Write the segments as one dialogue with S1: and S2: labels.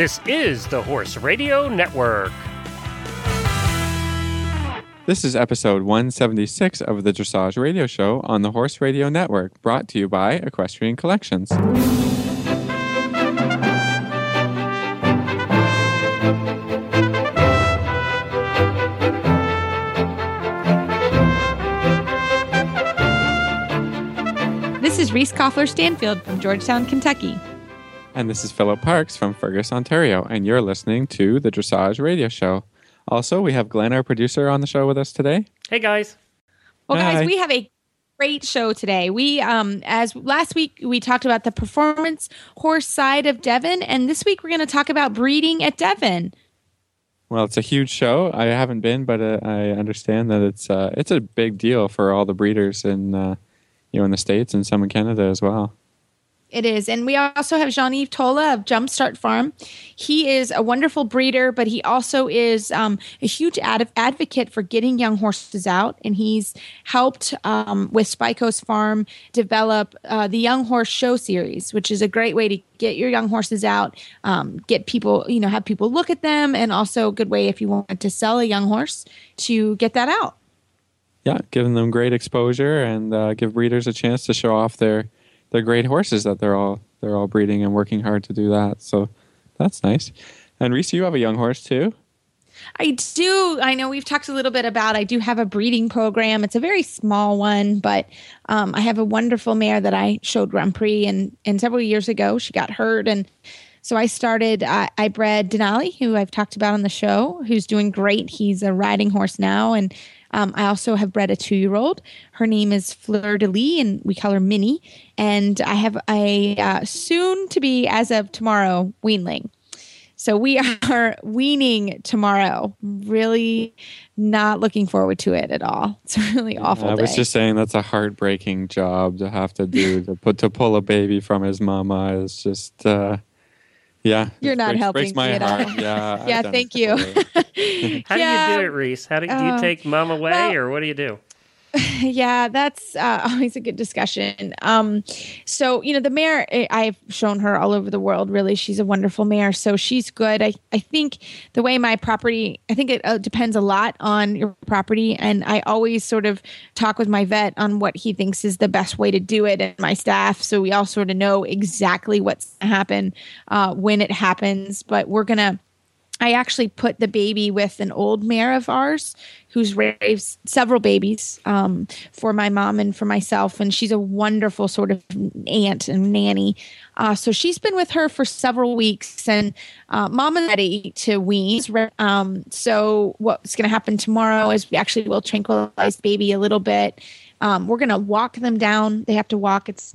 S1: This is the Horse Radio Network.
S2: This is episode 176 of the Dressage Radio Show on the Horse Radio Network, brought to you by Equestrian Collections.
S3: This is Reese Koffler Stanfield from Georgetown, Kentucky.
S2: And this is Philip Parks from Fergus, Ontario, and you're listening to the Dressage Radio Show. Also, we have Glenn, our producer, on the show with us today.
S1: Hey, guys.
S3: Well,
S2: Hi.
S3: guys, we have a great show today. We, um, as last week, we talked about the performance horse side of Devon, and this week we're going to talk about breeding at Devon.
S2: Well, it's a huge show. I haven't been, but uh, I understand that it's uh, it's a big deal for all the breeders in uh, you know in the states and some in Canada as well.
S3: It is. And we also have Jean Yves Tola of Jumpstart Farm. He is a wonderful breeder, but he also is um, a huge ad- advocate for getting young horses out. And he's helped um, with Spy Coast Farm develop uh, the Young Horse Show Series, which is a great way to get your young horses out, um, get people, you know, have people look at them, and also a good way if you want to sell a young horse to get that out.
S2: Yeah, giving them great exposure and uh, give breeders a chance to show off their their great horses that they're all they're all breeding and working hard to do that. So that's nice. And Reese, you have a young horse too.
S3: I do. I know we've talked a little bit about. I do have a breeding program. It's a very small one, but um, I have a wonderful mare that I showed Grand Prix and and several years ago she got hurt and. So I started. I bred Denali, who I've talked about on the show, who's doing great. He's a riding horse now, and um, I also have bred a two-year-old. Her name is Fleur de Lis, and we call her Minnie. And I have a uh, soon to be, as of tomorrow, weanling. So we are weaning tomorrow. Really not looking forward to it at all. It's a really awful
S2: I
S3: day.
S2: was just saying that's a heartbreaking job to have to do to put to pull a baby from his mama is just uh, yeah.
S3: You're not
S2: breaks,
S3: helping
S2: breaks my
S3: me at
S2: heart.
S3: all.
S2: Yeah.
S3: Yeah, thank you.
S1: How
S3: Yeah.
S1: do you do it, Reese? How do, do you
S3: Uh,
S1: take mom away,
S3: well-
S1: or what do you do?
S3: yeah, that's uh, always a good discussion. Um, so you know, the mare I- I've shown her all over the world. Really, she's a wonderful mare. So she's good. I I think the way my property, I think it uh, depends a lot on your property, and I always sort of talk with my vet on what he thinks is the best way to do it, and my staff, so we all sort of know exactly what's going to happen uh, when it happens. But we're gonna. I actually put the baby with an old mare of ours who's raised several babies um, for my mom and for myself. And she's a wonderful sort of aunt and nanny. Uh, so she's been with her for several weeks, and uh, mom is ready to wean. Um, so what's going to happen tomorrow is we actually will tranquilize baby a little bit. Um, we're going to walk them down. They have to walk. It's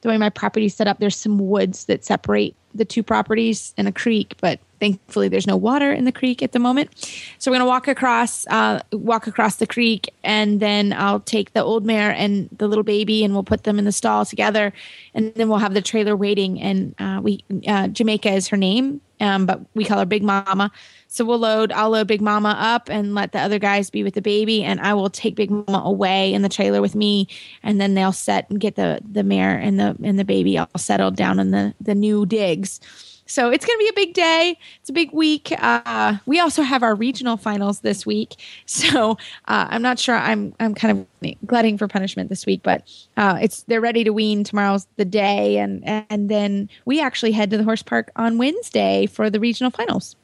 S3: the way my property's set up. There's some woods that separate the two properties and a creek, but thankfully there's no water in the creek at the moment. So we're gonna walk across, uh, walk across the creek, and then I'll take the old mare and the little baby, and we'll put them in the stall together, and then we'll have the trailer waiting. And uh, we, uh, Jamaica is her name, um, but we call her Big Mama. So we'll load, I'll load Big Mama up and let the other guys be with the baby, and I will take Big Mama away in the trailer with me, and then they'll set and get the the mare and the and the baby all settled down in the the new digs. So it's going to be a big day. It's a big week. Uh, we also have our regional finals this week, so uh, I'm not sure. I'm I'm kind of glutting for punishment this week, but uh, it's they're ready to wean. Tomorrow's the day, and and then we actually head to the horse park on Wednesday for the regional finals.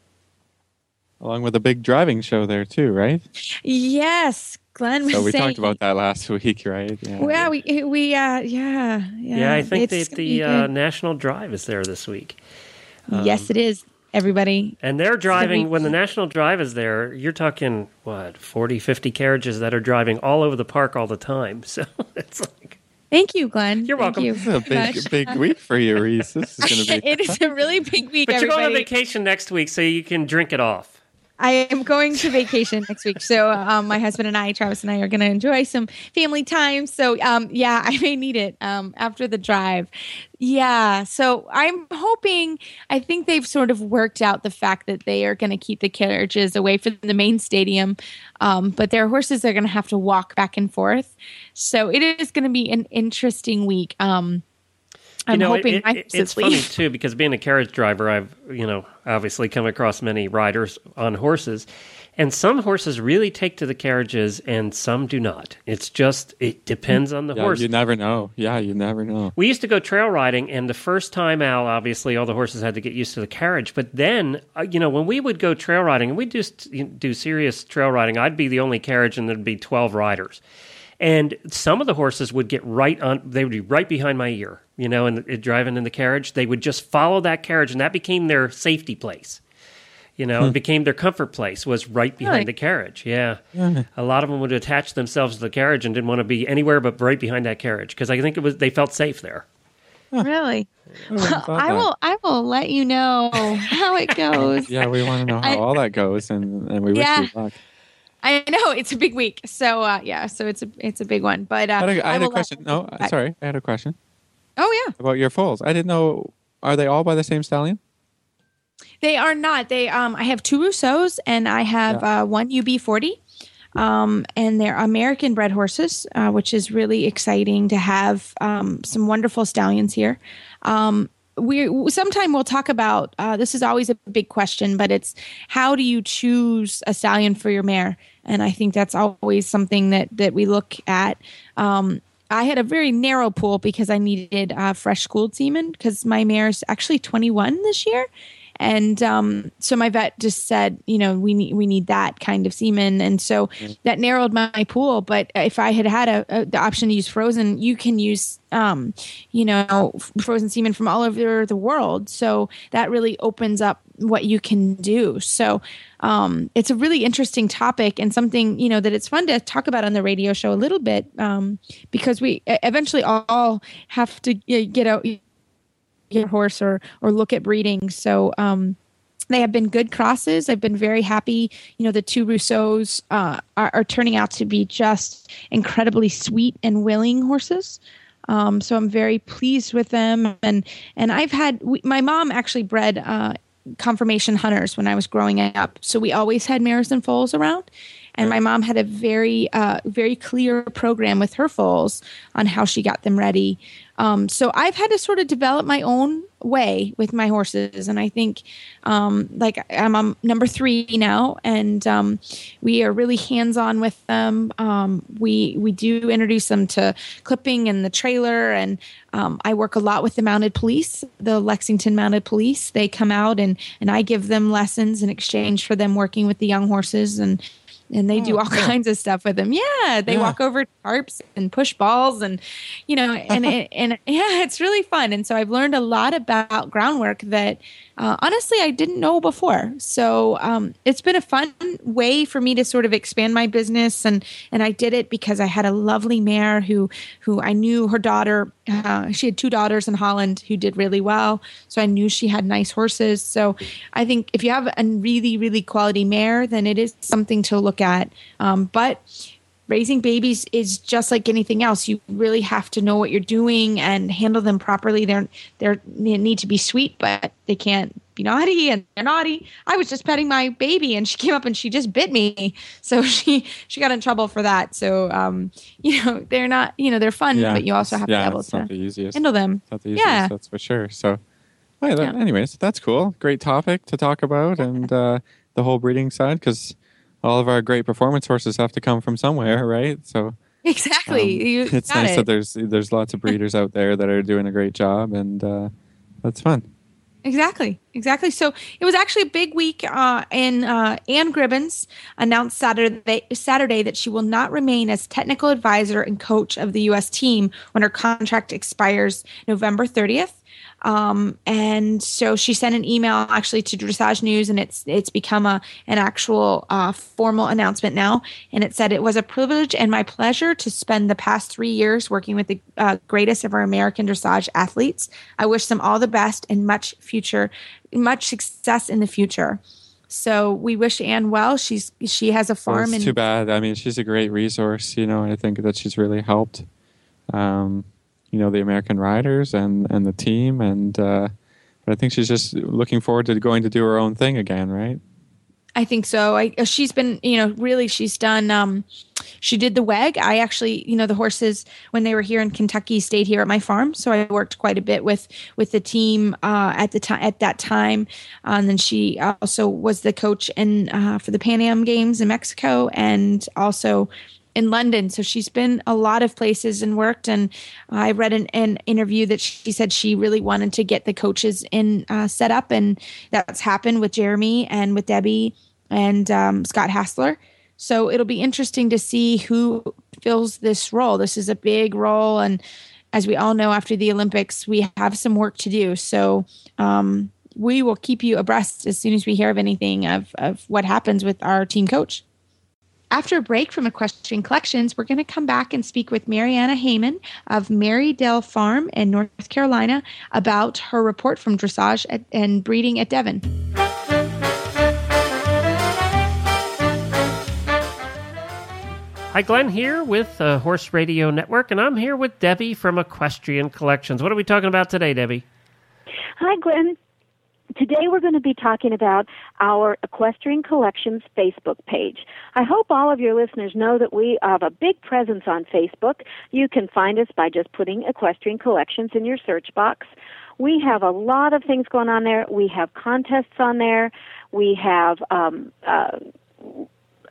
S2: Along with a big driving show there too, right?
S3: Yes, Glenn was
S2: So we
S3: saying.
S2: talked about that last week, right?
S3: Well, we we uh yeah yeah.
S1: Yeah, I think
S3: It's
S1: that
S3: gonna
S1: the uh. National Drive is there this week.
S3: Yes, it is. Everybody,
S1: And they're driving,
S3: week-
S1: when the National Drive is there, you're talking, what, 40, 50 carriages that are driving all over the park all the time. So it's like,
S3: thank you, Glenn.
S1: You're
S3: Thank
S1: welcome.
S3: you
S2: This a big,
S3: much.
S2: big week for you, Reese. This is going to be.
S3: it is a really big week.
S1: but you're going on vacation next week so you can drink it off.
S3: I am going to vacation next week. So um, my husband and I, Travis and I, are going to enjoy some family time. So um, yeah, I may need it um, after the drive. Yeah. So I'm hoping. I think they've sort of worked out the fact that they are going to keep the carriages away from the main stadium, um, but their horses are going to have to walk back and forth. So it is going to be an interesting week. Um, I'm
S1: know,
S3: hoping
S1: it, it, it's funny too because being a carriage driver, I've you know obviously come across many riders on horses, and some horses really take to the carriages, and some do not. It's just it depends on the
S2: Yeah,
S1: horse.
S2: you never know. Yeah, you never know.
S1: We used to go trail riding, and the first time out, obviously, all the horses had to get used to the carriage. But then, uh, you know, when we would go trail riding, and we'd just you do serious trail riding, I'd be the only carriage, and there'd be 12 riders. And some of the horses would get right on, they would be right behind my ear, you know, and uh, driving in the carriage. They would just follow that carriage, and that became their safety place. You know, it became their comfort place was right behind
S3: Really?
S1: the carriage. Yeah. A lot of them would attach themselves to the carriage and didn't want to be anywhere but right behind that carriage because I think it was they felt safe there.
S3: Really?
S2: I wouldn't have thought
S3: I will. I will let you know how it goes.
S2: Yeah, we want to know how
S3: I-
S2: all that goes, and, and we wish you luck.
S3: I know it's a big week, so uh, yeah, so it's a it's a big one. But uh,
S2: I had a, I had a question. No,
S3: I-
S2: sorry, I had a question
S3: Oh yeah,
S2: about your foals. I didn't know. Are they all by the same stallion?
S3: they are not. They um, I have two Rousseaus and I have uh, one UB forty. Um, and they're American bred horses, uh, which is really exciting to have um, some wonderful stallions here. Um, we sometime we'll talk about uh, this is always a big question, but it's how do you choose a stallion for your mare? And I think that's always something that that we look at. Um, I had a very narrow pool because I needed uh, fresh cooled semen because my mare is actually 21 this year. And um, so my vet just said, you know, we need we need that kind of semen, and so that narrowed my pool. But if I had had a, a the option to use frozen, you can use, um, you know, f- frozen semen from all over the world. So that really opens up what you can do. So um, it's a really interesting topic and something you know that it's fun to talk about on the radio show a little bit um, because we eventually all have to get out your horse or or look at breeding. So um, they have been good crosses. I've been very happy. You know, the two Rousseaus uh, are, are turning out to be just incredibly sweet and willing horses. Um, so I'm very pleased with them. And and I've had we, my mom actually bred uh, conformation hunters when I was growing up. So we always had mares and foals around. And my mom had a very, uh, very clear program with her foals on how she got them ready. Um, so I've had to sort of develop my own way with my horses, and I think, um, like I'm number three now, and um, we are really hands on with them. Um, we we do introduce them to clipping and the trailer, and um, I work a lot with the mounted police, the Lexington Mounted Police. They come out and and I give them lessons in exchange for them working with the young horses and and they do all kinds of stuff with them. Yeah, they
S2: Yeah.
S3: walk over tarps and push balls, and you know, and and, and yeah, it's really fun. And so I've learned a lot about groundwork that uh, honestly I didn't know before. So um, it's been a fun way for me to sort of expand my business, and and I did it because I had a lovely mare who who I knew her daughter. Uh, she had two daughters in Holland who did really well, so I knew she had nice horses. So I think if you have a really really quality mare, then it is something to look at. Um, but raising babies is just like anything else. You really have to know what you're doing and handle them properly. They're they're they need to be sweet, but they can't be naughty and they're naughty. I was just petting my baby and she came up and she just bit me. So she she got in trouble for that. So um you know, they're not, you know, they're fun, but you also have
S2: yeah,
S3: to be able to
S2: the easiest.
S3: handle them.
S2: It's Not the easiest,
S3: Yeah.
S2: that's for sure. So, yeah,
S3: Yeah.
S2: anyways, that's cool. Great topic to talk about, and uh, the whole breeding side, because all of our great performance horses have to come from somewhere, right? So
S3: Exactly.
S2: um,
S3: you
S2: it's
S3: got
S2: nice
S3: it.
S2: that there's there's lots of breeders out there that are doing a great job, and uh, that's fun.
S3: Exactly, exactly. So it was actually a big week. Uh, and uh, Anne Gribbons announced Saturday, Saturday that she will not remain as technical advisor and coach of the U.S. team when her contract expires November 30th. Um, and so she sent an email actually to Dressage News, and it's it's become a an actual uh, formal announcement now. And it said it was a privilege and my pleasure to spend the past three years working with the uh, greatest of our American dressage athletes. I wish them all the best and much future, much success in the future. So we wish Anne well. She's she has a
S2: Well,
S3: farm
S2: it's
S3: and
S2: too bad. I mean, she's a great resource. You know, I think that she's really helped. Um, you know, the American riders and and the team, and uh, but I think she's just looking forward to going to do her own thing again, right?
S3: I think so. I, uh, she's been, you know, really, she's done. Um, she did the WEG. I actually, you know, the horses when they were here in Kentucky stayed here at my farm, so I worked quite a bit with with the team uh, at the time at that time. Uh, and then she also was the coach in uh, for the Pan Am Games in Mexico, and also in London. So she's been a lot of places and worked. And I read an, an interview that she said she really wanted to get the coaches in uh, set up, and that's happened with Jeremy and with Debbie and um, Scott Hassler. So it'll be interesting to see who fills this role. This is a big role, and as we all know, after the Olympics, we have some work to do. So. Um, we will keep you abreast as soon as we hear of anything of, of what happens with our team coach. After a break from Equestrian Collections, we're going to come back and speak with Maryanna Haymon of Mary Dell Farm in North Carolina about her report from dressage at, and breeding at Devon.
S1: Hi, Glenn here with the Horse Radio Network, and I'm here with Debbie from Equestrian Collections. What are we talking about today, Debbie?
S4: Hi, Glenn. Today we're going to be talking about our Equestrian Collections Facebook page. I hope all of your listeners know that we have a big presence on Facebook. You can find us by just putting Equestrian Collections in your search box. We have a lot of things going on there. We have contests on there. We have um, uh,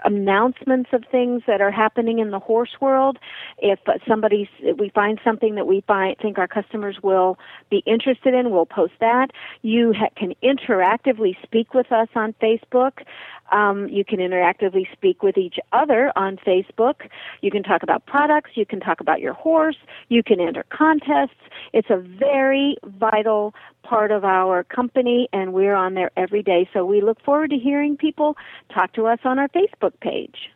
S4: announcements of things that are happening in the horse world. If somebody we find something that we find think our customers will be interested in, we'll post that. You ha- can interactively speak with us on Facebook. Um, you can interactively speak with each other on Facebook. You can talk about products. You can talk about your horse. You can enter contests. It's a very vital part of our company, and we're on there every day. So we look forward to hearing people talk to us on our Facebook page.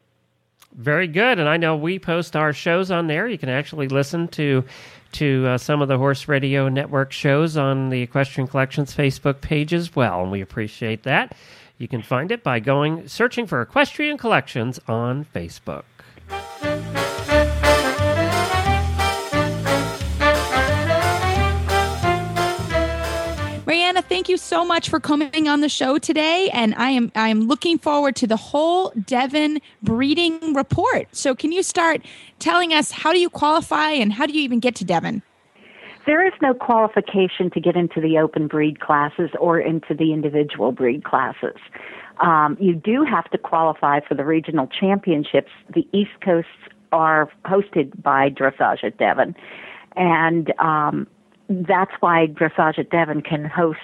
S1: Very good, and I know we post our shows on there. You can actually listen to to uh, some of the Horse Radio Network shows on the Equestrian Collections Facebook page as well, and we appreciate that. You can find it by going searching for Equestrian Collections on Facebook.
S3: Maryanna, thank you so much for coming on the show today, and I am I am looking forward to the whole Devon breeding report. So, can you start telling us how do you qualify and how do you even get to Devon?
S4: There is no qualification to get into the open breed classes or into the individual breed classes. Um, you do have to qualify for the regional championships. The East Coasts are hosted by Dressage at Devon, and um, that's why Dressage at Devon can host.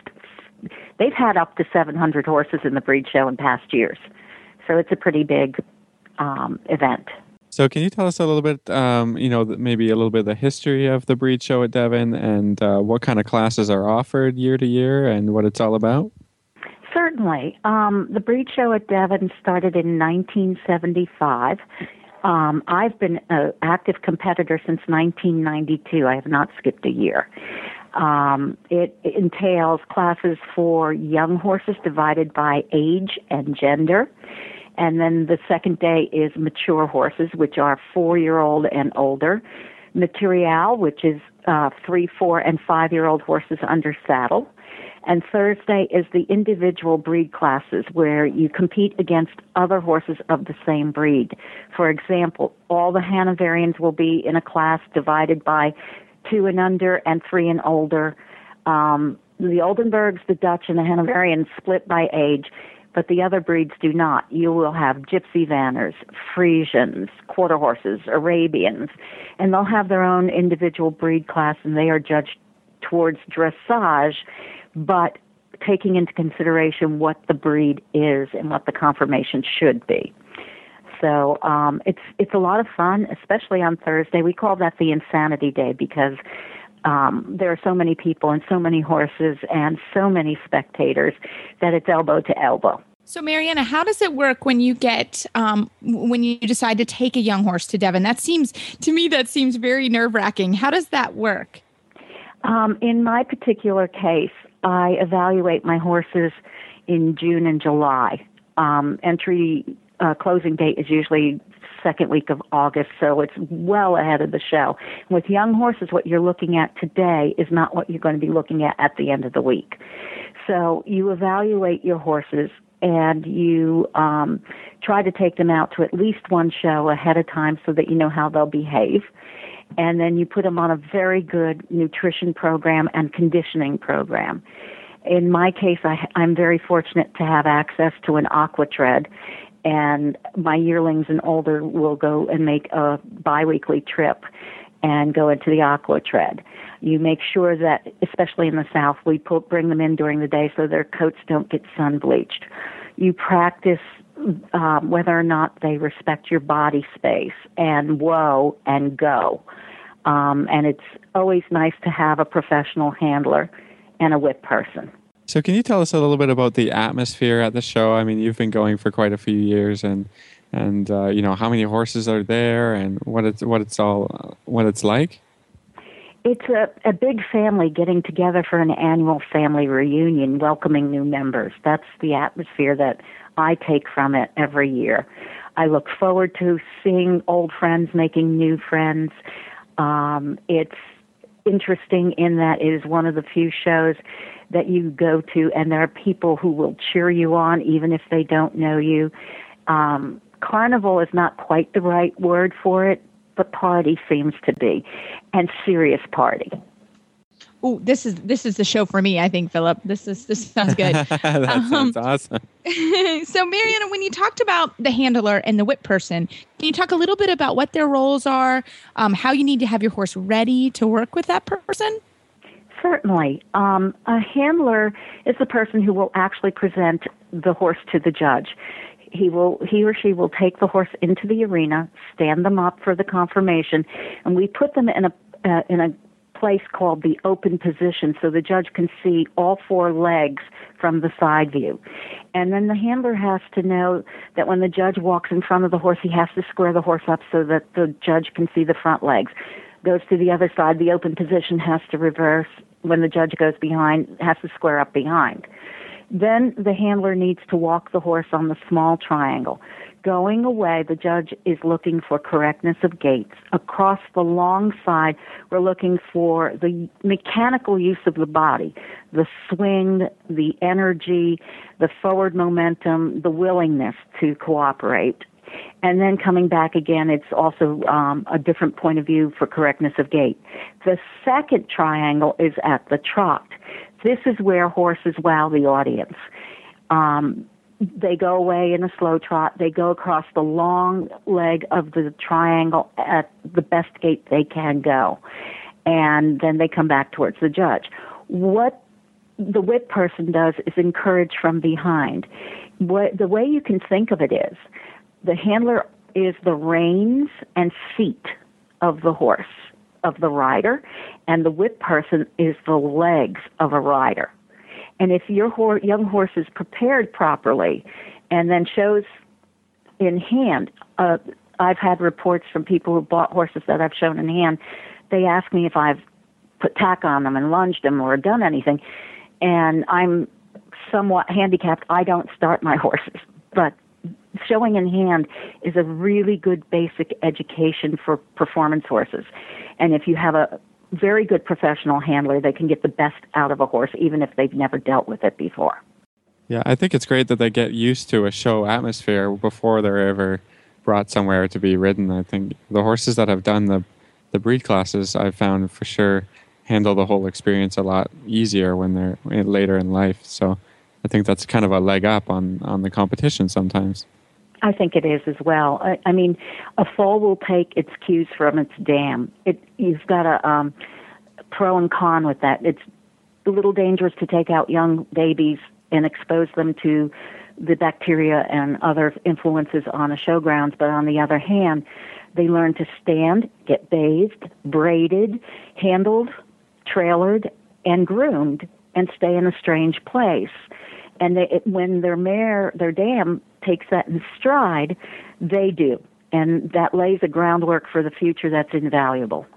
S4: They've had up to 700 horses in the breed show in past years, so it's a pretty big um, event.
S2: So, can you tell us a little bit, um, you know, maybe a little bit of the history of the breed show at Devon and uh, what kind of classes are offered year to year and what it's all about?
S4: Certainly. Um, the breed show at Devon started in 1975. Um, I've been an active competitor since 1992. I have not skipped a year. Um, it, it entails classes for young horses divided by age and gender. And then the second day is mature horses, which are four year old and older. Materiale, which is uh, three, four, and five year old horses under saddle. And Thursday is the individual breed classes where you compete against other horses of the same breed. For example, all the Hanoverians will be in a class divided by two and under and three and older. Um, the Oldenburgs, the Dutch, and the Hanoverians split by age but the other breeds do not. You will have gypsy vanners, Frisians, quarter horses, Arabians, and they'll have their own individual breed class and they are judged towards dressage, but taking into consideration what the breed is and what the conformation should be. So um, it's it's a lot of fun, especially on Thursday. We call that the Insanity Day because um, there are so many people and so many horses and so many spectators that it's elbow to elbow.
S3: So, Maryanna, how does it work when you get um, when you decide to take a young horse to Devon? That seems to me that seems very nerve wracking. How does that work?
S4: Um, in my particular case, I evaluate my horses in June and July. Um, entry uh, closing date is usually second week of August, so it's well ahead of the show. With young horses, what you're looking at today is not what you're going to be looking at at the end of the week. So you evaluate your horses and you um, try to take them out to at least one show ahead of time so that you know how they'll behave. And then you put them on a very good nutrition program and conditioning program. In my case, I, I'm very fortunate to have access to an aqua tread and my yearlings and older will go and make a biweekly trip and go into the aqua tread. You make sure that, especially in the South, we put, bring them in during the day so their coats don't get sun bleached. You practice um, whether or not they respect your body space and whoa and go. Um, and it's always nice to have a professional handler and a whip person.
S2: So, can you tell us a little bit about the atmosphere at the show? I mean, you've been going for quite a few years, and and uh, you know how many horses are there, and what it's what it's all what it's like.
S4: It's a, a big family getting together for an annual family reunion, welcoming new members. That's the atmosphere that I take from it every year. I look forward to seeing old friends making new friends. Um, it's interesting in that it is one of the few shows that you go to, and there are people who will cheer you on even if they don't know you. Um, carnival is not quite the right word for it, but party seems to be, and serious party.
S3: Oh, this is this is the show for me. I think Philip. This is this sounds good.
S2: that um, sounds awesome.
S3: so, Maryanna, when you talked about the handler and the whip person, can you talk a little bit about what their roles are, um, how you need to have your horse ready to work with that person?
S4: Certainly. Um, a handler is the person who will actually present the horse to the judge. He will, he or she will take the horse into the arena, stand them up for the conformation, and we put them in a uh, in a place called the open position, so the judge can see all four legs from the side view. And then the handler has to know that when the judge walks in front of the horse, he has to square the horse up so that the judge can see the front legs. Goes to the other side, the open position has to reverse when the judge goes behind, has to square up behind. Then the handler needs to walk the horse on the small triangle. Going away, the judge is looking for correctness of gaits. Across the long side, we're looking for the mechanical use of the body, the swing, the energy, the forward momentum, the willingness to cooperate. And then coming back again, it's also um, a different point of view for correctness of gait. The second triangle is at the trot. This is where horses wow the audience. Um, they go away in a slow trot. They go across the long leg of the triangle at the best gait they can go. And then they come back towards the judge. What the whip person does is encourage from behind. What, the way you can think of it is the handler is the reins and feet of the horse, of the rider, and the whip person is the legs of a rider. And if your young horse is prepared properly and then shows in hand, uh, I've had reports from people who bought horses that I've shown in hand. They ask me if I've put tack on them and lunged them or done anything. And I'm somewhat handicapped. I don't start my horses. But showing in hand is a really good basic education for performance horses. And if you have a very good professional handler, they can get the best out of a horse, even if they've never dealt with it before.
S2: Yeah, I think it's great that they get used to a show atmosphere before they're ever brought somewhere to be ridden. I think the horses that have done the the breed classes, I've found for sure handle the whole experience a lot easier when they're later in life. So I think that's kind of a leg up on on the competition sometimes.
S4: I think it is as well. I, I mean, a foal will take its cues from its dam. It you've got a um, pro and con with that. It's a little dangerous to take out young babies and expose them to the bacteria and other influences on a showgrounds. But on the other hand, they learn to stand, get bathed, braided, handled, trailered, and groomed, and stay in a strange place. And they, it, when their mare, their dam takes that in stride, they do. And that lays a groundwork for the future that's invaluable.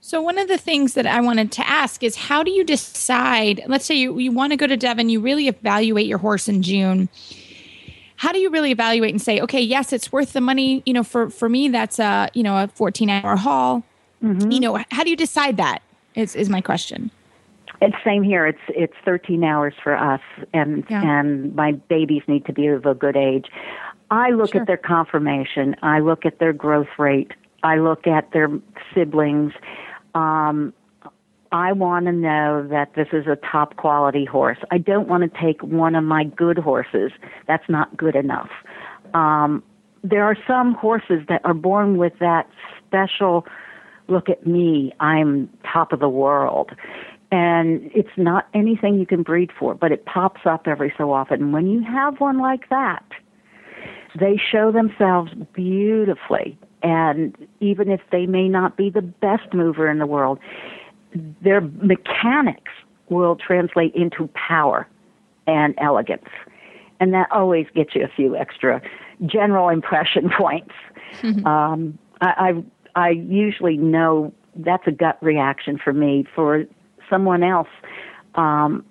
S3: So, one of the things that I wanted to ask is how do you decide? Let's say you, you want to go to Devon, you really evaluate your horse in June. How do you really evaluate and say, okay, yes, it's worth the money? You know, for, for me, that's a, you know, a 14 hour haul. Mm-hmm. You know, how do you decide that is, is my question.
S4: And same here. It's it's 13 hours for us, and
S3: Yeah.
S4: and my babies need to be of a good age. I look
S3: Sure.
S4: at their conformation. I look at their growth rate. I look at their siblings. Um, I want to know that this is a top quality horse. I don't want to take one of my good horses. That's not good enough. Um, there are some horses that are born with that special look at me, I'm top of the world. And it's not anything you can breed for, but it pops up every so often. And when you have one like that, they show themselves beautifully. And even if they may not be the best mover in the world, their mechanics will translate into power and elegance. And that always gets you a few extra general impression points. um, I, I, I usually know that's a gut reaction for me. For someone else, um,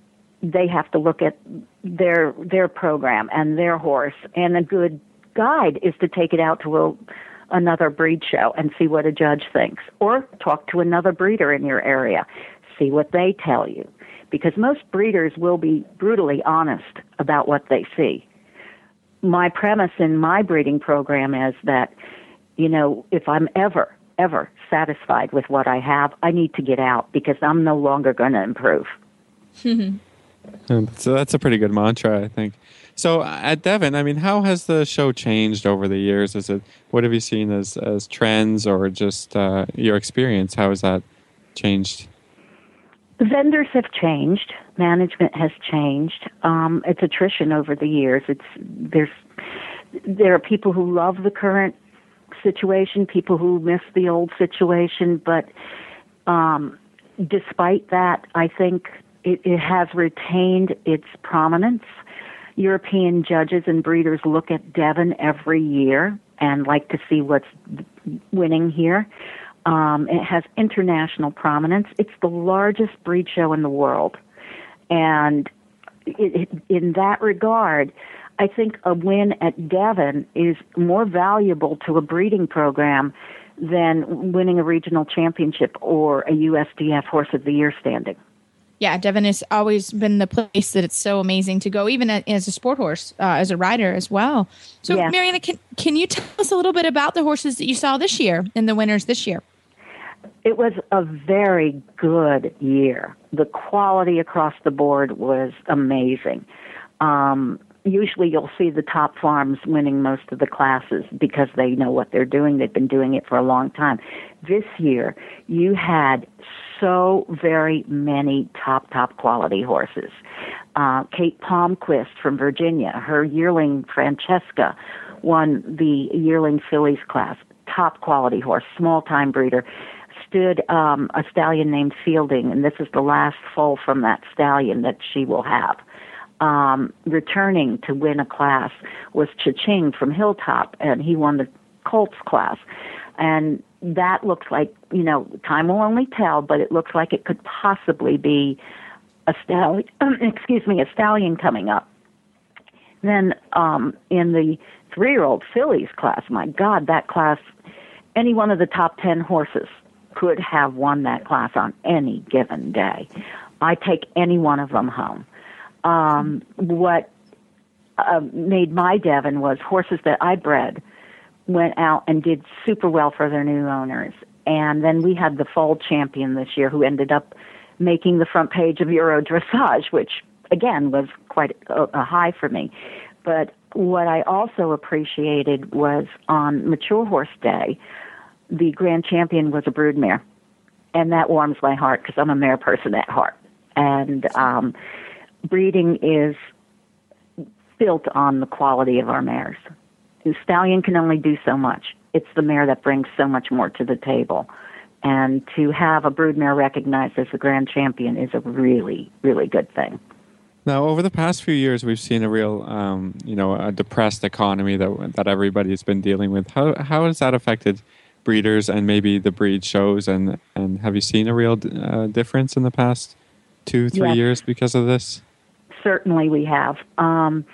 S4: they have to look at their their program and their horse. And a good guide is to take it out to a, another breed show and see what a judge thinks, or talk to another breeder in your area, see what they tell you, because most breeders will be brutally honest about what they see. My premise in my breeding program is that, you know, if I'm ever ever satisfied with what I have, I need to get out because I'm no longer going to improve.
S2: So that's a pretty good mantra, I think. So at Devon, I mean, how has the show changed over the years? Is it what have you seen as as trends or just uh, your experience? How has that changed?
S4: The vendors have changed. Management has changed. Um, it's attrition over the years. It's there's there are people who love the current situation, people who miss the old situation, but um, despite that, I think it, it has retained its prominence. European judges and breeders look at Devon every year and like to see what's winning here. Um, it has international prominence. It's the largest breed show in the world. And it, it, in that regard, I think a win at Devon is more valuable to a breeding program than winning a regional championship or a USDF Horse of the Year standing.
S3: Yeah, Devon has always been the place that it's so amazing to go, even as a sport horse, uh, as a rider as well. So,
S4: Yeah.
S3: Maryanna, can, can you tell us a little bit about the horses that you saw this year and the winners this year?
S4: It was a very good year. The quality across the board was amazing. Um, usually you'll see the top farms winning most of the classes because they know what they're doing. They've been doing it for a long time. This year, you had so very many top, top quality horses. Uh, Kate Palmquist from Virginia, her yearling Francesca won the yearling fillies class. Top quality horse, small time breeder. Stood um, a stallion named Fielding, and this is the last foal from that stallion that she will have um, returning to win a class was Cha-Ching from Hilltop, and he won the Colts class. And that looks like, you know, time will only tell, but it looks like it could possibly be a stallion, excuse me, a stallion coming up. Then um, in the three-year-old fillies class, my God, that class, any one of the top ten horses could have won that class on any given day. I take any one of them home um, what uh, made my Devon was horses that I bred went out and did super well for their new owners. And then we had the foal champion this year who ended up making the front page of Euro Dressage, which again was quite a, a high for me. But what I also appreciated was on Mature Horse Day, the grand champion was a broodmare. And that warms my heart because I'm a mare person at heart. And um, breeding is built on the quality of our mares. The stallion can only do so much. It's the mare that brings so much more to the table. And to have a broodmare recognized as a grand champion is a really, really good thing.
S2: Now, over the past few years, we've seen a real, um, you know, a depressed economy that that everybody's been dealing with. How how has that affected breeders and maybe the breed shows? And and have you seen a real uh, difference in the past two, three
S4: Yes.
S2: years because of this?
S4: Certainly, we have. Um,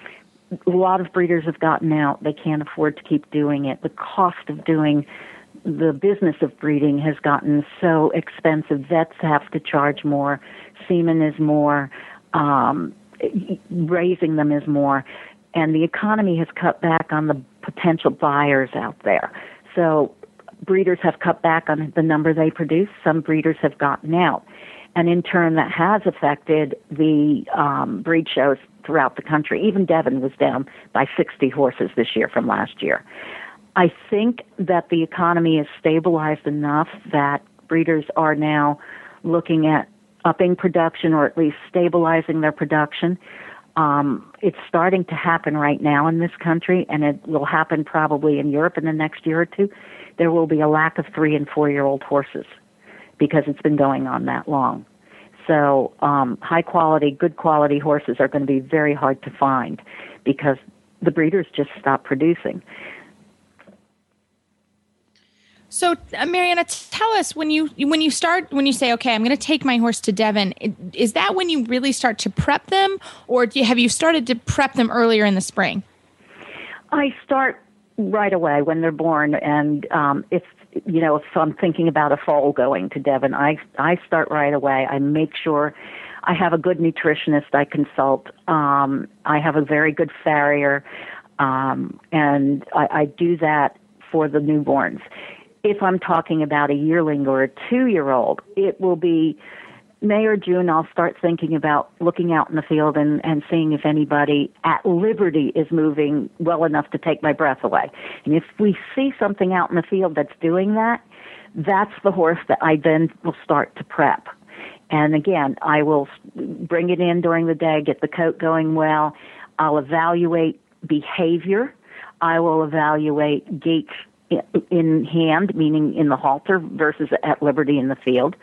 S4: a lot of breeders have gotten out. They can't afford to keep doing it. The cost of doing the business of breeding has gotten so expensive. Vets have to charge more, semen is more, um, raising them is more, and the economy has cut back on the potential buyers out there. So breeders have cut back on the number they produce. Some breeders have gotten out. And in turn, that has affected the um, breed shows throughout the country. Even Devon was down by 60 horses this year from last year. I think that the economy is stabilized enough that breeders are now looking at upping production or at least stabilizing their production. Um, it's starting to happen right now in this country, and it will happen probably in Europe in the next year or two. There will be a lack of three and four year old horses because it's been going on that long. So, um, high quality, good quality horses are going to be very hard to find because the breeders just stop producing.
S3: So, uh, Maryanna, tell us when you when you start when you say, "Okay, I'm going to take my horse to Devon." Is that when you really start to prep them, or do you, have you started to prep them earlier in the spring?
S4: I start right away when they're born, and um, if you know if I'm thinking about a fall going to Devon, I I start right away. I make sure I have a good nutritionist I consult. Um, I have a very good farrier, um, and I, I do that for the newborns if I'm talking about a yearling or a two year old, it will be May or June, I'll start thinking about looking out in the field and, and seeing if anybody at liberty is moving well enough to take my breath away. And if we see something out in the field that's doing that, that's the horse that I then will start to prep. And again, I will bring it in during the day, get the coat going well. I'll evaluate behavior. I will evaluate gait in hand, meaning in the halter, versus at liberty in the field.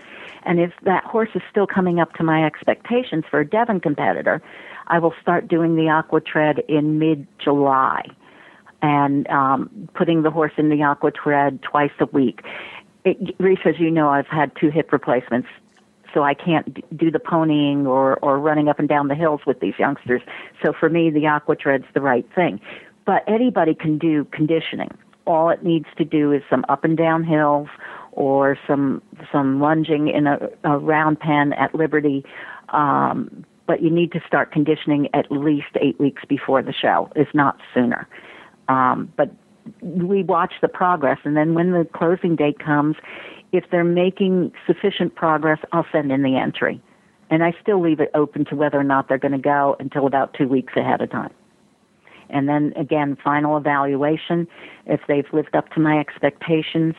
S4: And if that horse is still coming up to my expectations for a Devon competitor, I will start doing the aqua tread in mid July and um, putting the horse in the aqua tread twice a week. It, Reese, as you know, I've had two hip replacements, so I can't do the ponying or, or running up and down the hills with these youngsters. So for me, the aqua tread's the right thing. But anybody can do conditioning all it needs to do is some up and down hills or some some lunging in a, a round pen at Liberty. Um, but you need to start conditioning at least eight weeks before the show, if not sooner. Um, but we watch the progress, and then when the closing date comes, if they're making sufficient progress, I'll send in the entry. And I still leave it open to whether or not they're going to go until about two weeks ahead of time. And then again, final evaluation. If they've lived up to my expectations,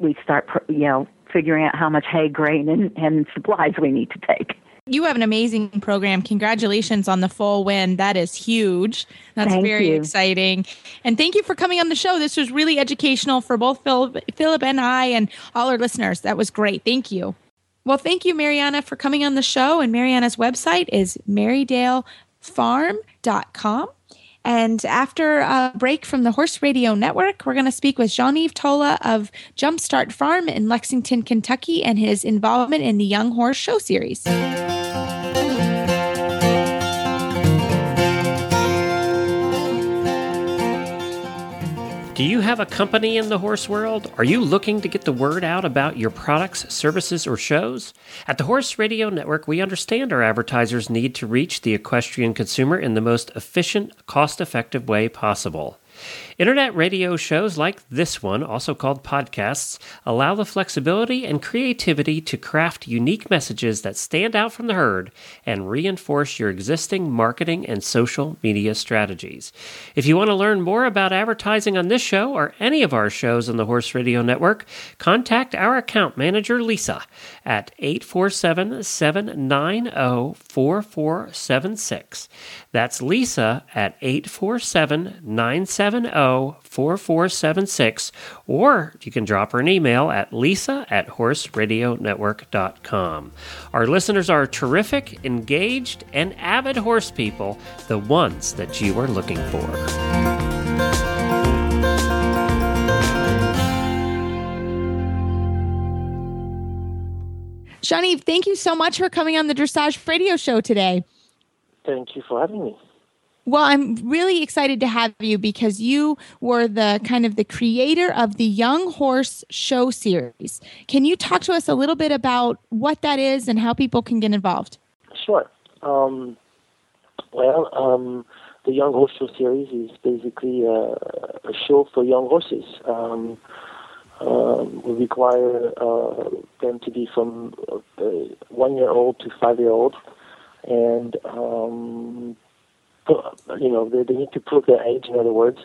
S4: we start, you know, figuring out how much hay, grain, and, and supplies we need to take.
S3: You have an amazing program. Congratulations on the full win. That is huge. That's
S4: thank
S3: very
S4: you.
S3: exciting. And thank you for coming on the show. This was really educational for both Philip, Philip and I and all our listeners. That was great. Thank you. Well, thank you, Maryanna, for coming on the show. And Maryanna's website is marydellfarm.com. And after a break from the Horse Radio Network, we're going to speak with Jean Yves Tola of Jumpstart Farm in Lexington, Kentucky, and his involvement in the Young Horse Show Series.
S1: Do you have a company in the horse world? Are you looking to get the word out about your products, services, or shows? At the Horse Radio Network, we understand our advertisers need to reach the equestrian consumer in the most efficient, cost effective way possible. Internet radio shows like this one, also called podcasts, allow the flexibility and creativity to craft unique messages that stand out from the herd and reinforce your existing marketing and social media strategies. If you want to learn more about advertising on this show or any of our shows on the Horse Radio Network, contact our account manager, Lisa, at 847 790 4476. That's Lisa at 847 970 4476, or you can drop her an email at lisa at horseradionetwork.com. Our listeners are terrific, engaged, and avid horse people, the ones that you are looking for.
S3: Johnny, thank you so much for coming on the Dressage Radio Show today.
S5: Thank you for having me.
S3: Well, I'm really excited to have you because you were the kind of the creator of the Young Horse Show series. Can you talk to us a little bit about what that is and how people can get involved?
S5: Sure. Um, well, um, the Young Horse Show series is basically a, a show for young horses. Um, um, we require uh, them to be from uh, one year old to five year old, and um, you know they, they need to prove their age. In other words,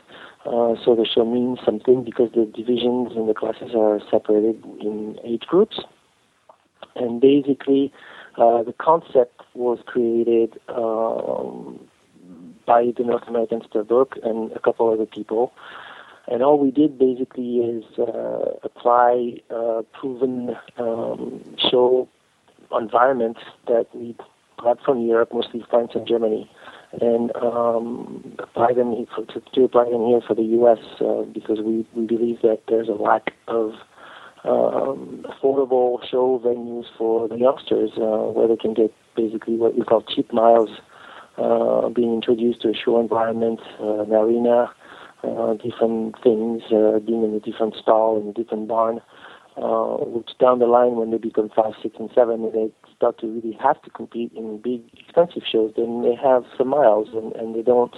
S5: uh, so the show means something because the divisions and the classes are separated in age groups, and basically uh, the concept was created um, by the North American Book and a couple other people. And all we did basically is uh, apply uh, proven um, show environments that we got from Europe, mostly France and Germany, and um, them for, to, to, them here for the U.S. Uh, because we, we believe that there's a lack of um, affordable show venues for the youngsters uh, where they can get basically what we call cheap miles, uh, being introduced to a show environment, uh, an arena, uh, different things, uh, being in a different stall, in a different barn, uh, which down the line when they become five, six, and seven, and they start to really have to compete in big, expensive shows, then they have some miles and, and they don't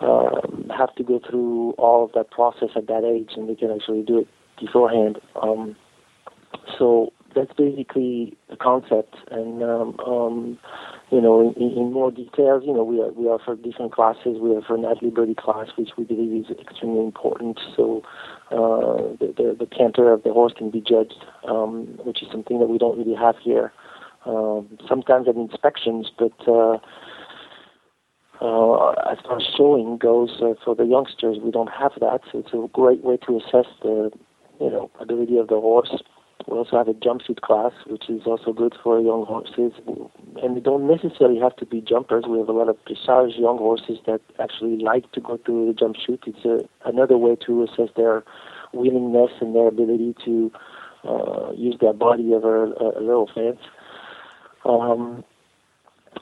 S5: um, have to go through all of that process at that age, and they can actually do it beforehand. Um, so that's basically the concept. And um, um, you know, in, in, more details, you know, we are, we offer different classes. We offer an at liberty class, which we believe is extremely important. So uh, the, the, the canter of the horse can be judged, um, which is something that we don't really have here. Um, sometimes at inspections, but uh, uh, as far as showing goes uh, for the youngsters, we don't have that. So it's a great way to assess the you know ability of the horse we also have a jump chute class, which is also good for young horses. And they don't necessarily have to be jumpers. We have a lot of dressage young horses that actually like to go through the jump jumpsuit. It's a, another way to assess their willingness and their ability to uh, use their body over a, a little fence. Um,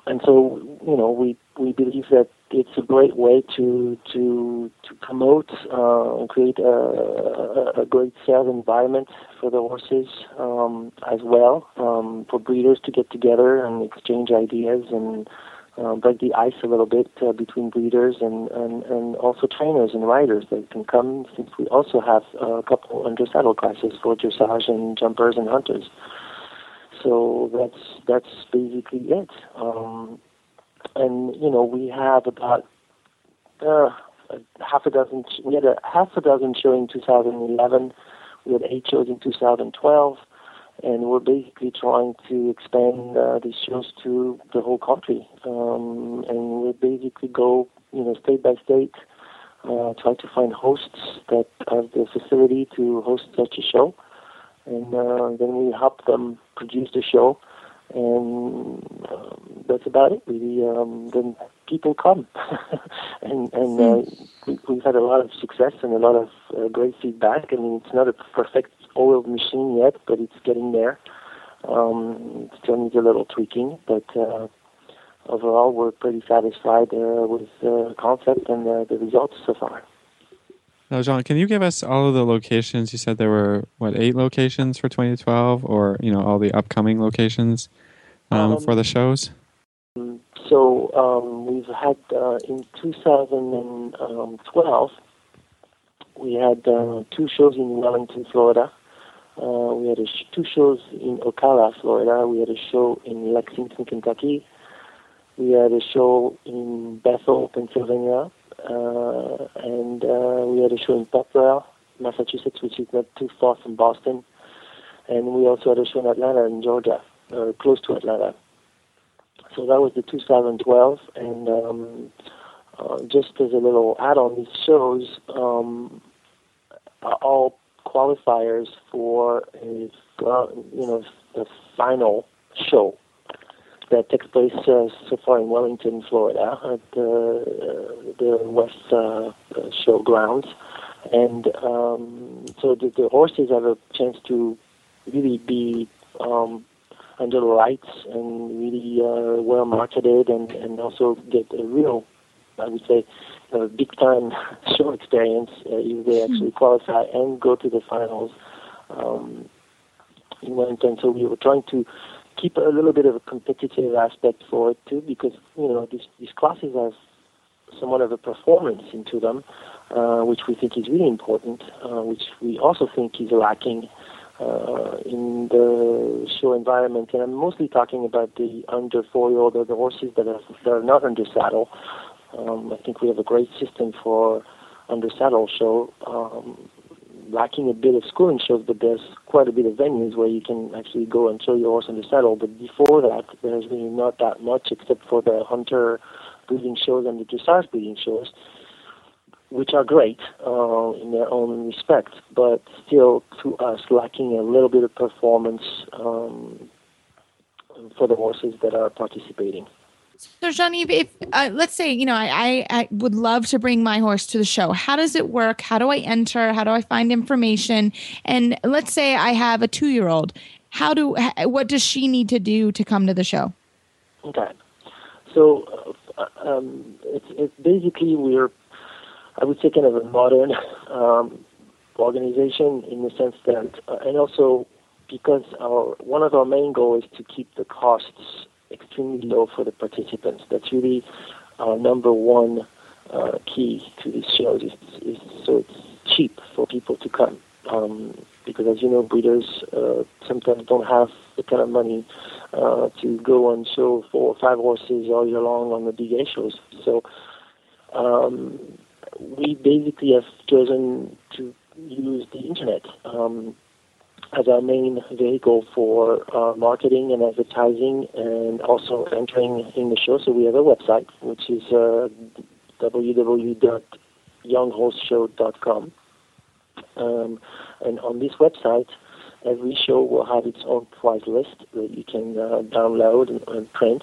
S5: and so, you know, we, we believe that it's a great way to to to promote uh, and create a, a, a, great sales environment for the horses um, as well um, for breeders to get together and exchange ideas and uh, break the ice a little bit uh, between breeders and, and, and also trainers and riders that can come since we also have a couple under saddle classes for dressage and jumpers and hunters. So that's that's basically it. Um, and you know we have about uh, half a dozen. We had a half a dozen show in 2011. We had eight shows in 2012, and we're basically trying to expand uh, these shows to the whole country. Um, and we basically go, you know, state by state, uh, try to find hosts that have the facility to host such a show, and uh, then we help them produce the show and um, that's about it really. Um, then people come, and and uh, we, we've had a lot of success and a lot of uh, great feedback. I mean, it's not a perfect oiled machine yet, but it's getting there. Um, it still needs a little tweaking, but uh, overall, we're pretty satisfied uh, with the concept and uh, the results so far.
S2: Now, Jean, can you give us all of the locations? You said there were what eight locations for 2012, or you know all the upcoming locations um, um, for the shows.
S5: So um, we've had uh, in 2012 we had uh, two shows in Wellington, Florida. Uh, we had sh- two shows in Ocala, Florida. We had a show in Lexington, Kentucky. We had a show in Bethel, Pennsylvania uh, and uh, we had a show in Pepperell, Massachusetts, which is not too far from Boston. And we also had a show in Atlanta, in Georgia, uh, close to Atlanta. So that was the 2012, and um, uh, just as a little add-on, these shows um, are all qualifiers for a, uh, you know the final show that takes place uh, so far in Wellington, Florida, at the, uh, the West uh, Show grounds. And um, so the, the, horses have a chance to really be um, under the lights and really uh, well marketed and, and also get a real I would say, a big time show experience uh, if they actually qualify and go to the finals um, in Wellington. So we were trying to keep a little bit of a competitive aspect for it too, because you know these these classes have somewhat of a performance into them, uh, which we think is really important, uh, which we also think is lacking uh, in the show environment. And I'm mostly talking about the under four-year-old or the horses that are that are not under saddle. Um, I think we have a great system for under saddle show. Um, lacking a bit of schooling shows, but there's quite a bit of venues where you can actually go and show your horse under saddle. But before that, there's really not that much except for the hunter breeding shows and the dressage breeding shows, which are great uh, in their own respect, but still to us lacking a little bit of performance um, for the horses that are participating.
S3: So, Jean-Yves, if uh, let's say you know I, I would love to bring my horse to the show. How does it work? How do I enter? How do I find information? And let's say I have a two-year-old. How do what does she need to do to come to the show?
S5: Okay, so uh, um, it's, it's basically we're I would say kind of a modern um, organization in the sense that, uh, and also because our one of our main goals is to keep the costs extremely low for the participants. That's really our number one uh, key to these shows is, is, so it's cheap for people to come. Um, because as you know, breeders uh, sometimes don't have the kind of money uh, to go and show four or five horses all year long on the big shows. So um, we basically have chosen to use the internet. Um, as our main vehicle for uh, marketing and advertising and also entering in the show. So we have a website, which is uh, www.younghorseshow.com. Um, and on this website, every show will have its own prize list that you can uh, download and, and, print,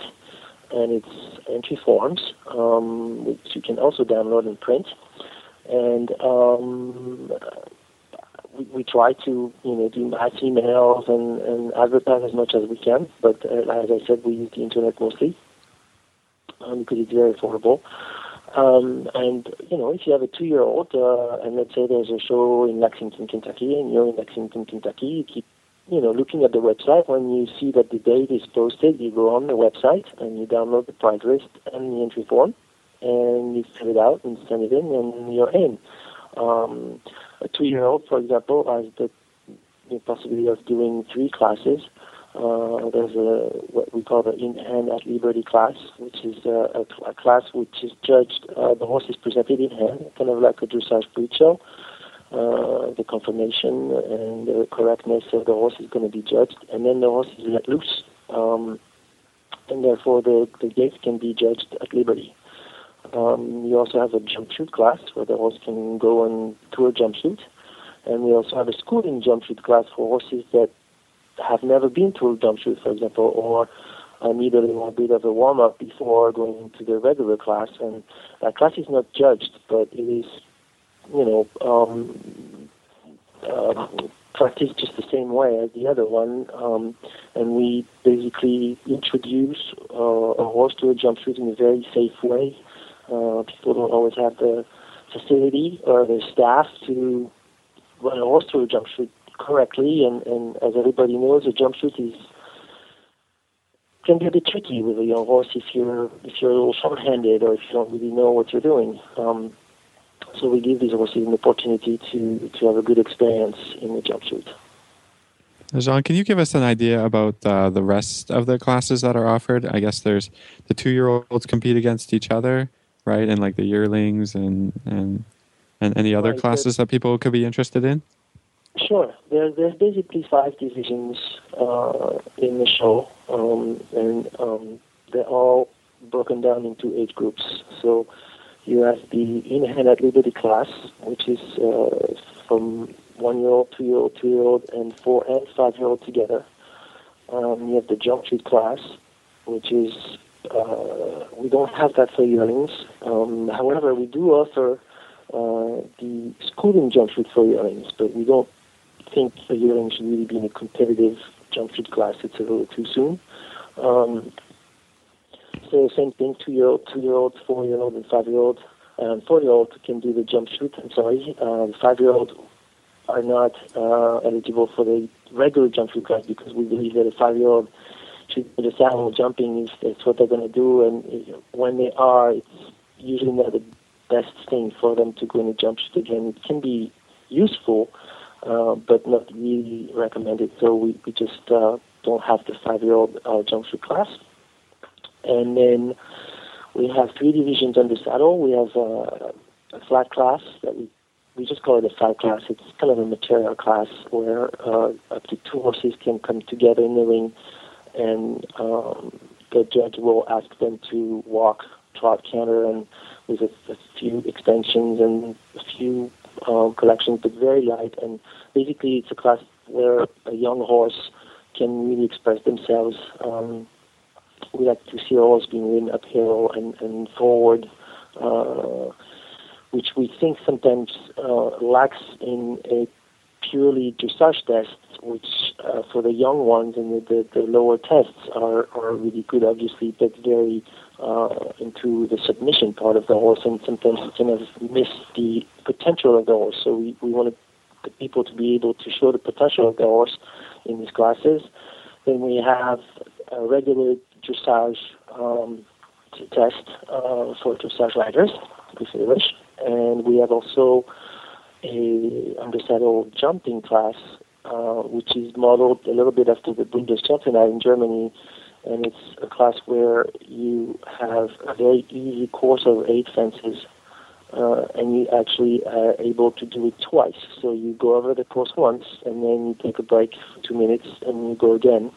S5: and its entry forms, um, which you can also download and print. And um, we, we try to you know do mass emails and, and advertise as much as we can. But uh, as I said, we use the internet mostly um, because it's very affordable. Um, and you know, if you have a two-year-old, uh, and let's say there's a show in Lexington, Kentucky, and you're in Lexington, Kentucky, you keep you know looking at the website. When you see that the date is posted, you go on the website and you download the prize list and the entry form, and you fill it out and send it in, and you're in. Um, a two-year-old, for example, has the, the possibility of doing three classes. Uh, there's a what we call the in-hand at liberty class, which is a, a, a class which is judged. Uh, the horse is presented in hand, kind of like a dressage breed show. Uh, the conformation and the correctness of the horse is going to be judged, and then the horse is let loose, um, and therefore the, the gait can be judged at liberty. Um, we also have a jump chute class where the horse can go and tour jump chute. And we also have a schooling jump chute class for horses that have never been to a jump chute, for example, or uh, need a little bit of a warm up before going into the regular class. And that class is not judged, but it is, you know, um, uh, practiced just the same way as the other one. Um, and we basically introduce uh, a horse to a jump chute in a very safe way uh, people don't always have the facility or the staff to run a horse through a jump chute correctly. And, and as everybody knows, a jump chute is can be a bit tricky with a young horse if you're if you're a little short-handed or if you don't really know what you're doing. Um, so we give these horses an opportunity to to have a good experience in the jump chute.
S2: Jean, can you give us an idea about uh, the rest of the classes that are offered? I guess there's the two-year-olds compete against each other right? And like the yearlings and and and any other right, classes that people could be interested in.
S5: Sure. There, there's basically five divisions uh, in the show, um, and um, they're all broken down into age groups. So you have the in-hand at liberty class, which is uh, from one-year-old, two-year-old, two-year-old, and four and five-year-old together. Um, you have the jump chute class, which is uh, we don't have that for yearlings. Um, however, we do offer uh, the schooling jump chute for yearlings, but we don't think a yearling should really be in a competitive jump chute class. It's a little too soon. Um, the same thing. Two year old, two year old, four year old, and five year old. And four year old can do the jump chute. I'm sorry. Uh, five year old are not uh, eligible for the regular jump chute class because we believe that a five year old should be the saddle jumping is that's what they're going to do. And when they are, it's usually not the best thing for them to go in a jump chute again. It can be useful, uh, but not really recommended. So we, we just uh, don't have the five-year-old uh, jump chute class. And then we have three divisions under saddle. We have uh, a flat class that we we just call it a flat class. It's kind of a material class where uh, up to two horses can come together in the ring, and um, the judge will ask them to walk, trot, canter, and with a, a few extensions and a few uh, collections, but very light. And basically, it's a class where a young horse can really express themselves. Um, we like to see a horse being ridden uphill and, and forward, uh, which we think sometimes uh, lacks in a purely dressage test, which uh, for the young ones and the, the, the lower tests are, are really good, obviously, but very uh, into the submission part of the horse, and sometimes you kind of miss the potential of the horse. So we, we want the people to be able to show the potential of the horse in these classes. Then we have a regular dressage um, test uh, for dressage riders, if you wish, and we have also a undersaddle jumping class, uh, which is modeled a little bit after the Bundeschampionat in Germany, and it's a class where you have a very easy course of eight fences, uh, and you actually are able to do it twice. So you go over the course once, and then you take a break for two minutes, and you go again.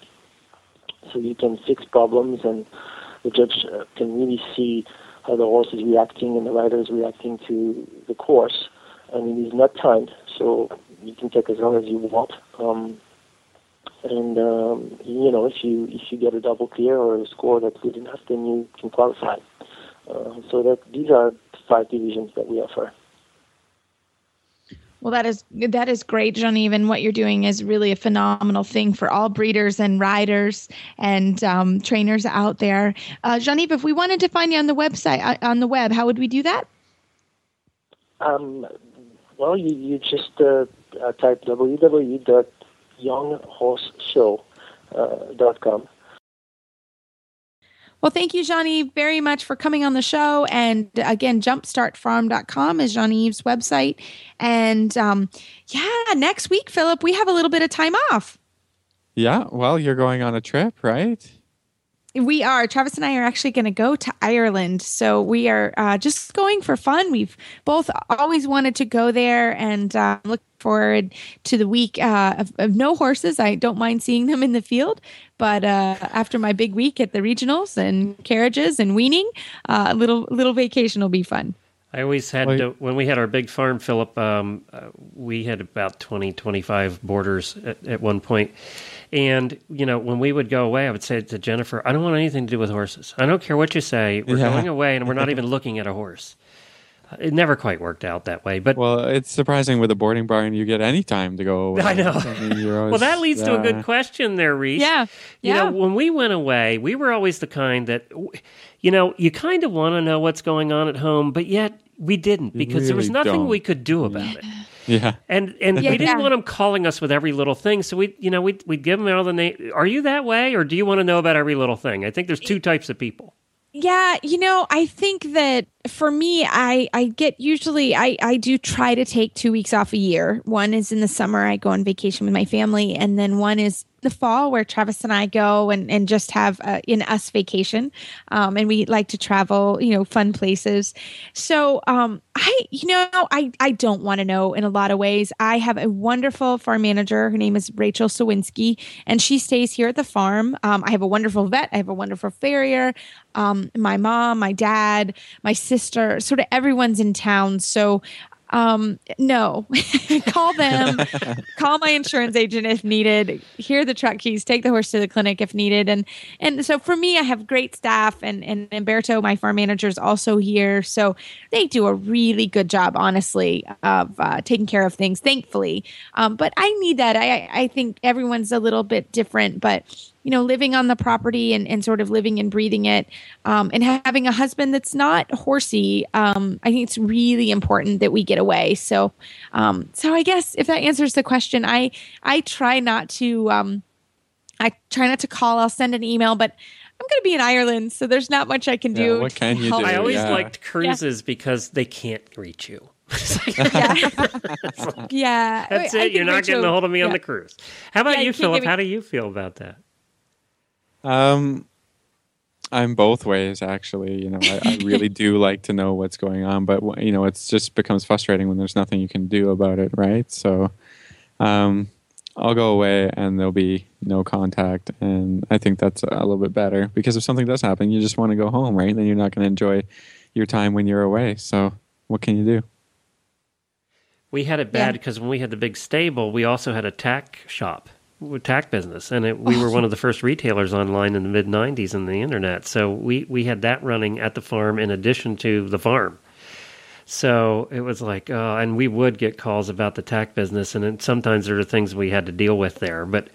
S5: So you can fix problems, and the judge uh, can really see how the horse is reacting and the rider is reacting to the course. And it is not timed, so you can take as long as you want. Um, and um, you know if you if you get a double clear or a score that's good enough, then you can qualify. Uh, so that these are five divisions that we offer.
S3: Well, that is that is great, Jean-Yves. And what you're doing is really a phenomenal thing for all breeders and riders and um, trainers out there. Uh, if we wanted to find you on the website uh, on the web, how would we do that?
S5: Um, well, you you just uh, uh type www younghorseshow.com.
S3: Well, thank you, Johnny, very much for coming on the show. And again, jumpstartfarm.com is Jean-Yves' website. And um, yeah, next week, Philip, we have a little bit of time off.
S2: Yeah, well, you're going on a trip, right?
S3: We are. Travis and I are actually going to go to Ireland. So we are uh, just going for fun. We've both always wanted to go there and uh, look forward to the week uh, of, of, no horses. I don't mind seeing them in the field. But uh, after my big week at the regionals and carriages and weaning, uh, a little, little vacation will be fun.
S1: I always had, to, when we had our big farm, Philip, um, uh, we had about 20, 25 boarders at, at one point and, you know, when we would go away, I would say to Jennifer, I don't want anything to do with horses. I don't care what you say. We're yeah. going away and we're not even looking at a horse. It never quite worked out that way, but
S2: well, it's surprising with a boarding barn you get any time to go away.
S1: I know. I mean, always, well, that leads uh, to a good question there, Reese.
S3: Yeah,
S1: you
S3: yeah.
S1: know, when we went away, we were always the kind that, you know, you kind of want to know what's going on at home, but yet we didn't because really there was nothing
S2: don't.
S1: we could do about it.
S2: Yeah.
S1: And and yeah. we didn't want them calling us with every little thing, so we you know we we'd give them all the name. Are you that way, or do you want to know about every little thing? I think there's two types of people.
S3: Yeah, you know, I think that for me, I I get usually I I do try to take two weeks off a year. One is in the summer, I go on vacation with my family, and then one is the fall where Travis and I go and, and just have a, in us vacation. Um, and we like to travel, you know, fun places. So um, I, you know, I, I don't want to know in a lot of ways. I have a wonderful farm manager. Her name is Rachel Sawinski, and she stays here at the farm. Um, I have a wonderful vet. I have a wonderful farrier. Um, my mom, my dad, my sister, sort of everyone's in town. So um, no, call them, call my insurance agent if needed. Hear the truck keys, take the horse to the clinic if needed. And and so for me, I have great staff, and and Umberto, my farm manager, is also here. So they do a really good job, honestly, of uh, taking care of things. Thankfully, um, but I need that. I I think everyone's a little bit different, but you know, living on the property and, and sort of living and breathing it, um, and having a husband that's not horsey. Um, I think it's really important that we get away. So, um, so I guess if that answers the question, I I try not to. Um, I try not to call. I'll send an email, but I'm going to be in Ireland, so there's not much I can do.
S2: Yeah, what can you do?
S1: I always
S2: Yeah.
S1: liked cruises because they can't reach you.
S3: Yeah, yeah.
S1: That's
S3: I- I
S1: it. You're not getting a hold of me on the cruise. How about
S3: Yeah,
S1: you,
S3: you
S1: Philip?
S3: me-
S1: How do you feel about that?
S2: Um, I'm both ways actually. You know, I, I really do like to know what's going on, but you know, it's just becomes frustrating when there's nothing you can do about it, right? So, um, I'll go away and there'll be no contact, and I think that's a little bit better because if something does happen, you just want to go home, right? Then you're not going to enjoy your time when you're away. So, what can you do?
S1: We had it bad because when we had the big stable, we also had a tack shop, a tack business, and it, we were one of the first retailers online in the mid '90s in the internet. So we we had that running at the farm in addition to the farm. So it was like, uh, and we would get calls about the tack business, and then sometimes there are things we had to deal with there. But,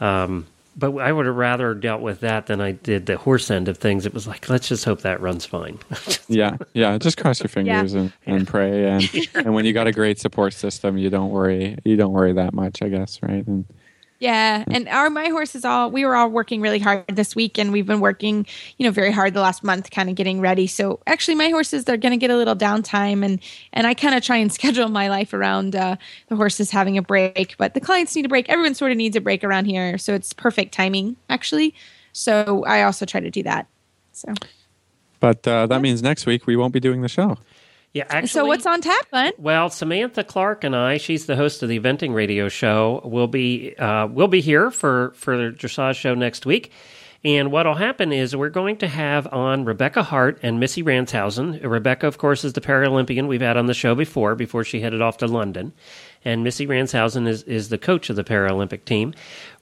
S1: um, but I would have rather dealt with that than I did the horse end of things. It was like, let's just hope that runs fine.
S2: Yeah, yeah. Just cross your fingers and, and pray, and and when you got a great support system, you don't worry. You don't worry that much, I guess, right? And
S3: Yeah, and our my horses all we were all working really hard this week, and we've been working, you know, very hard the last month, kind of getting ready. So actually, my horses they're going to get a little downtime, and and I kind of try and schedule my life around uh, the horses having a break. But the clients need a break. Everyone sort of needs a break around here, so it's perfect timing actually. So I also try to do that. So
S2: but uh, that means next week we won't be doing the show.
S1: Yeah, actually.
S3: so what's on tap, Glenn?
S1: Well, Samantha Clark and I, she's the host of the eventing radio show. We'll be uh, we'll be here for for the dressage show next week. And what'll happen is we're going to have on Rebecca Hart and Missy Ransehousen. Rebecca, of course, is the Paralympian we've had on the show before, before she headed off to London. And Missy Ransehousen is, is the coach of the Paralympic team.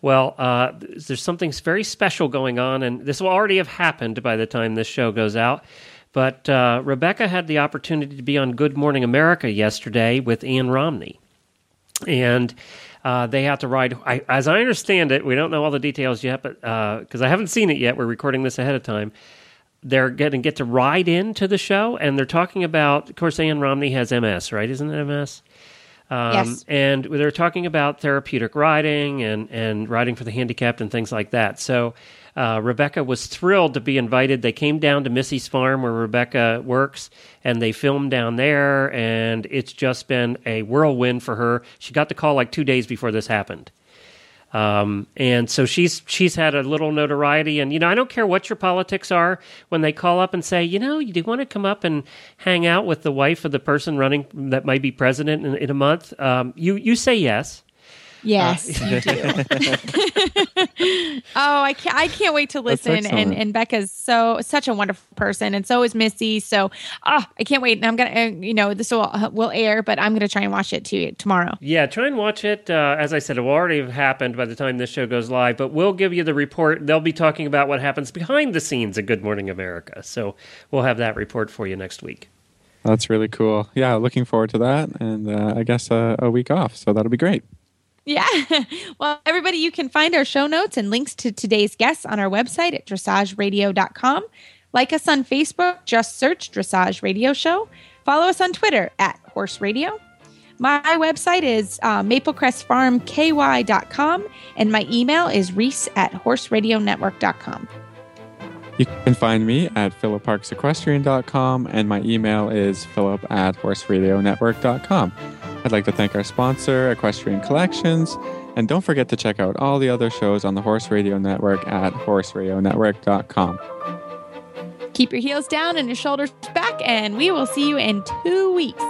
S1: Well, uh, there's something very special going on, and this will already have happened by the time this show goes out. But uh, Rebecca had the opportunity to be on Good Morning America yesterday with Ann Romney. And uh, they have to ride, I, as I understand it, we don't know all the details yet, but because I haven't seen it yet, we're recording this ahead of time. They're going to get to ride into the show, and they're talking about, of course, Ann Romney has MS, right? Isn't it MS? Um,
S3: Yes.
S1: And they're talking about therapeutic riding and, and riding for the handicapped and things like that. So uh, Rebecca was thrilled to be invited. They came down to Missy's farm where Rebecca works and they filmed down there. And it's just been a whirlwind for her. She got the call like two days before this happened. Um, and so she's she's had a little notoriety, and you know I don't care what your politics are. When they call up and say, you know, you do want to come up and hang out with the wife of the person running that might be president in, in a month, um, you you say yes.
S3: Yes, you do. oh, I can't! I can't wait to listen. And
S2: excellent.
S3: and Becca's so such a wonderful person, and so is Missy. So, ah, I can't wait. And I'm gonna, uh, you know, this will will air, but I'm gonna try and watch it too tomorrow.
S1: Yeah, try and watch it. Uh, as I said, it will already have happened by the time this show goes live, but we'll give you the report. They'll be talking about what happens behind the scenes at Good Morning America. So we'll have that report for you next week.
S2: That's really cool. Yeah, looking forward to that, and uh, I guess uh, a week off, so that'll be great.
S3: Yeah. well, everybody, you can find our show notes and links to today's guests on our website at dressageradio.com. Like us on Facebook, just search Dressage Radio Show. Follow us on Twitter at Horse Radio. My website is uh, maplecrestfarmky.com, and my email is reese at horseradionetwork.com.
S2: You can find me at philipparksequestrian.com, and my email is philip at horseradionetwork.com. I'd like to thank our sponsor, Equestrian Collections, and don't forget to check out all the other shows on the Horse Radio Network at horseradionetwork.com.
S3: Keep your heels down and your shoulders back, and we will see you in two weeks.